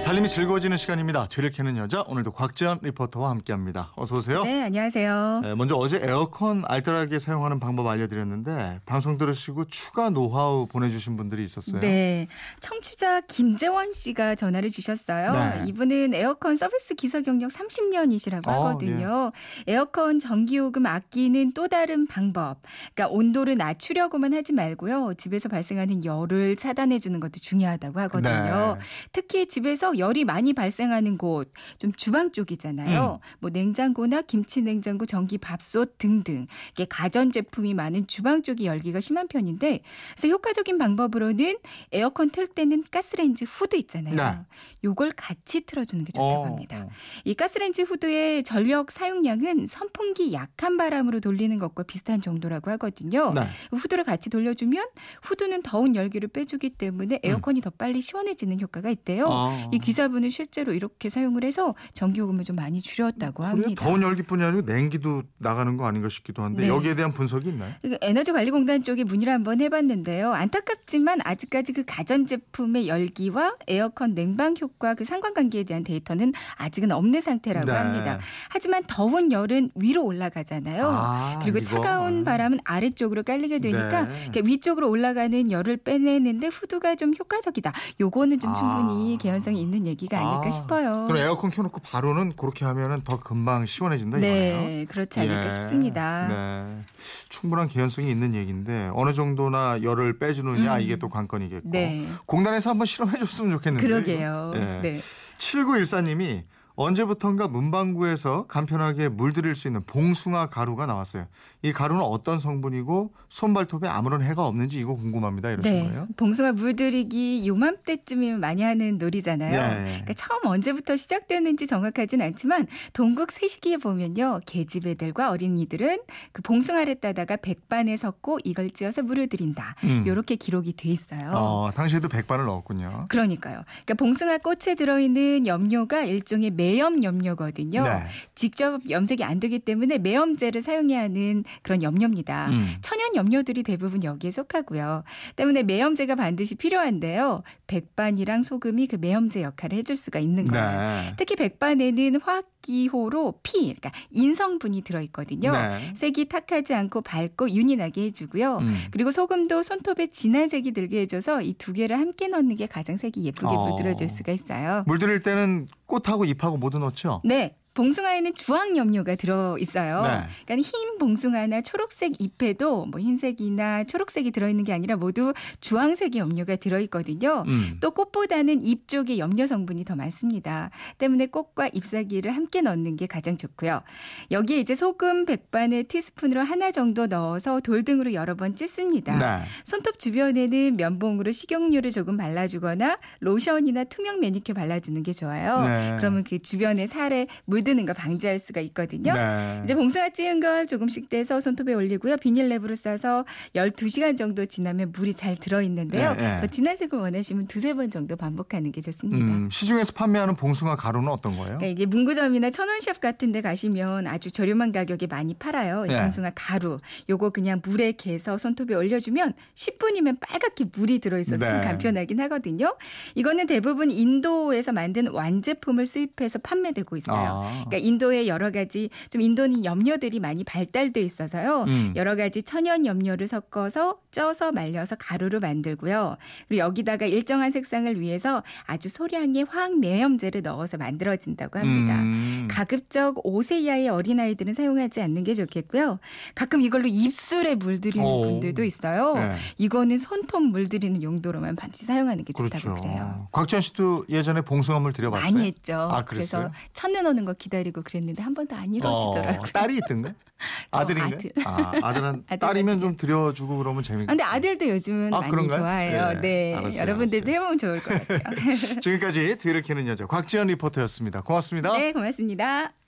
살림이 즐거워지는 시간입니다. 뒤를 캐는 여자 오늘도 곽지연 리포터와 함께합니다. 어서 오세요. 네, 안녕하세요. 네, 먼저 어제 에어컨 알뜰하게 사용하는 방법 알려드렸는데 방송 들으시고 추가 노하우 보내주신 분들이 있었어요. 네, 청취자 김재원 씨가 전화를 주셨어요. 네. 이분은 에어컨 서비스 기사 경력 30년이시라고 어, 하거든요. 에어컨 전기요금 아끼는 또 다른 방법. 그러니까 온도를 낮추려고만 하지 말고요. 집에서 발생하는 열을 차단해 주는 것도 중요하다고 하거든요. 네. 특히 집에서 열이 많이 발생하는 곳, 좀 주방 쪽이잖아요. 음. 뭐 냉장고나 김치 냉장고, 전기 밥솥 등등 이게 가전 제품이 많은 주방 쪽이 열기가 심한 편인데, 그래서 효과적인 방법으로는 에어컨 틀 때는 가스레인지 후드 있잖아요. 네. 요걸 같이 틀어 주는 게 좋다고 어, 합니다. 어. 이 가스레인지 후드의 전력 사용량은 선풍기 약한 바람으로 돌리는 것과 비슷한 정도라고 하거든요. 네. 후드를 같이 돌려주면 후드는 더운 열기를 빼주기 때문에 에어컨이 더 빨리 시원해지는 효과가 있대요. 아. 이 기사분은 실제로 이렇게 사용을 해서 전기요금을 좀 많이 줄였다고? 합니다. 더운 열기뿐이 아니고 냉기도 나가는 거 아닌가 싶기도 한데 네. 여기에 대한 분석이 있나요? 그 에너지관리공단 쪽에 문의를 한번 해봤는데요. 안타깝지만 아직까지 그 가전제품의 열기와 에어컨 냉방 효과 그 상관관계에 대한 데이터는 아직은 없는 상태라고 네. 합니다. 하지만 더운 열은 위로 올라가잖아요. 아, 그리고 이거. 차가운 아. 바람은 아래쪽으로 깔리게 되니까 네. 위쪽으로 올라가는 열을 빼내는데 후드가 좀 효과적이다. 요거는 좀 아. 충분히 개연성이 있는 얘기가 아닐까 아, 싶어요. 그럼 에어컨 켜놓고 바로는 그렇게 하면은 더 금방 시원해진다 이거네요. 네, 그렇지 않을까 예. 싶습니다. 네. 충분한 개연성이 있는 얘기인데 어느 정도나 열을 빼주느냐 음. 이게 또 관건이겠고 네. 공단에서 한번 실험해 줬으면 좋겠는데. 그러게요. 예. 네. 7914님이 언제부턴가 문방구에서 간편하게 물들일 수 있는 봉숭아 가루가 나왔어요. 이 가루는 어떤 성분이고 손발톱에 아무런 해가 없는지 이거 궁금합니다. 이러신 네. 거예요? 봉숭아 물들이기 요맘때쯤이면 많이 하는 놀이잖아요. 네. 그러니까 처음 언제부터 시작되는지 정확하진 않지만 동국 세시기에 보면요. 계집 애들과 어린이들은 그 봉숭아를 따다가 백반에 섞고 이걸 찧어서 물을 들인다. 음. 요렇게 기록이 돼 있어요. 어, 당시에도 백반을 넣었군요. 그러니까요. 그러니까 봉숭아 꽃에 들어있는 염료가 일종의 매염 염료거든요. 네. 직접 염색이 안 되기 때문에 매염제를 사용해야 하는 그런 염료입니다. 음. 천연 염료들이 대부분 여기에 속하고요. 때문에 매염제가 반드시 필요한데요. 백반이랑 소금이 그 매염제 역할을 해줄 수가 있는 거예요. 네. 특히 백반에는 화학 기호로 피, 그러니까 인성분이 들어있거든요. 네. 색이 탁하지 않고 밝고 윤이 나게 해주고요. 음. 그리고 소금도 손톱에 진한 색이 들게 해줘서 이 두 개를 함께 넣는 게 가장 색이 예쁘게 어. 물들어질 수가 있어요. 물들일 때는 꽃하고 잎하고 모두 넣죠? 네. 봉숭아에는 주황 염료가 들어 있어요. 네. 그러니까 흰 봉숭아나 초록색 잎에도 뭐 흰색이나 초록색이 들어 있는 게 아니라 모두 주황색의 염료가 들어 있거든요. 음. 또 꽃보다는 잎 쪽에 염료 성분이 더 많습니다. 때문에 꽃과 잎사귀를 함께 넣는 게 가장 좋고요. 여기에 이제 소금 백반을 티스푼으로 하나 정도 넣어서 돌등으로 여러 번 찢습니다. 네. 손톱 주변에는 면봉으로 식용유를 조금 발라주거나 로션이나 투명 매니큐어 발라주는 게 좋아요. 네. 그러면 그 주변에 살에 물 드는 거 방지할 수가 있거든요. 네. 이제 봉숭아 찌은 걸 조금씩 떼서 손톱에 올리고요. 비닐랩으로 싸서 12시간 정도 지나면 물이 잘 들어있는데요. 네, 네. 더 진한 색을 원하시면 두세 번 정도 반복하는 게 좋습니다. 음, 시중에서 판매하는 봉숭아 가루는 어떤 거예요? 그러니까 이게 문구점이나 천원샵 같은 데 가시면 아주 저렴한 가격에 많이 팔아요. 이 네. 봉숭아 가루. 요거 그냥 물에 개서 손톱에 올려주면 10분이면 빨갛게 물이 들어있어서 참 네. 간편하긴 하거든요. 이거는 대부분 인도에서 만든 완제품을 수입해서 판매되고 있어요. 아. 그러니까 인도에 여러 가지 좀 인도는 염료들이 많이 발달돼 있어서요. 음. 여러 가지 천연 염료를 섞어서 쪄서 말려서 가루로 만들고요. 그리고 여기다가 일정한 색상을 위해서 아주 소량의 화학 매염제를 넣어서 만들어진다고 합니다. 음. 가급적 5세 이하의 어린아이들은 사용하지 않는 게 좋겠고요. 가끔 이걸로 입술에 물들이는 오. 분들도 있어요. 네. 이거는 손톱 물들이는 용도로만 반드시 사용하는 게 좋다고 그렇죠. 그래요. 곽지연 씨도 예전에 봉숭아물 들여봤어요? 많이 했죠. 아? 그래서 첫눈 오는 거 기다리고 그랬는데 한 번도 안 이루어지더라고요. 어, 딸이 있던가? 아들인가? 아들. 아, 아들은 아들 딸이면 좀 들여주고 그러면 재밌. 아, 근데 아들도 요즘은 아, 많이 그런가요? 좋아해요. 예, 네. 알았어요, 여러분들도 알았어요. 해보면 좋을 것 같아요. 지금까지 뒤를 캐는 여자 곽지연 리포터였습니다. 고맙습니다. 네, 고맙습니다.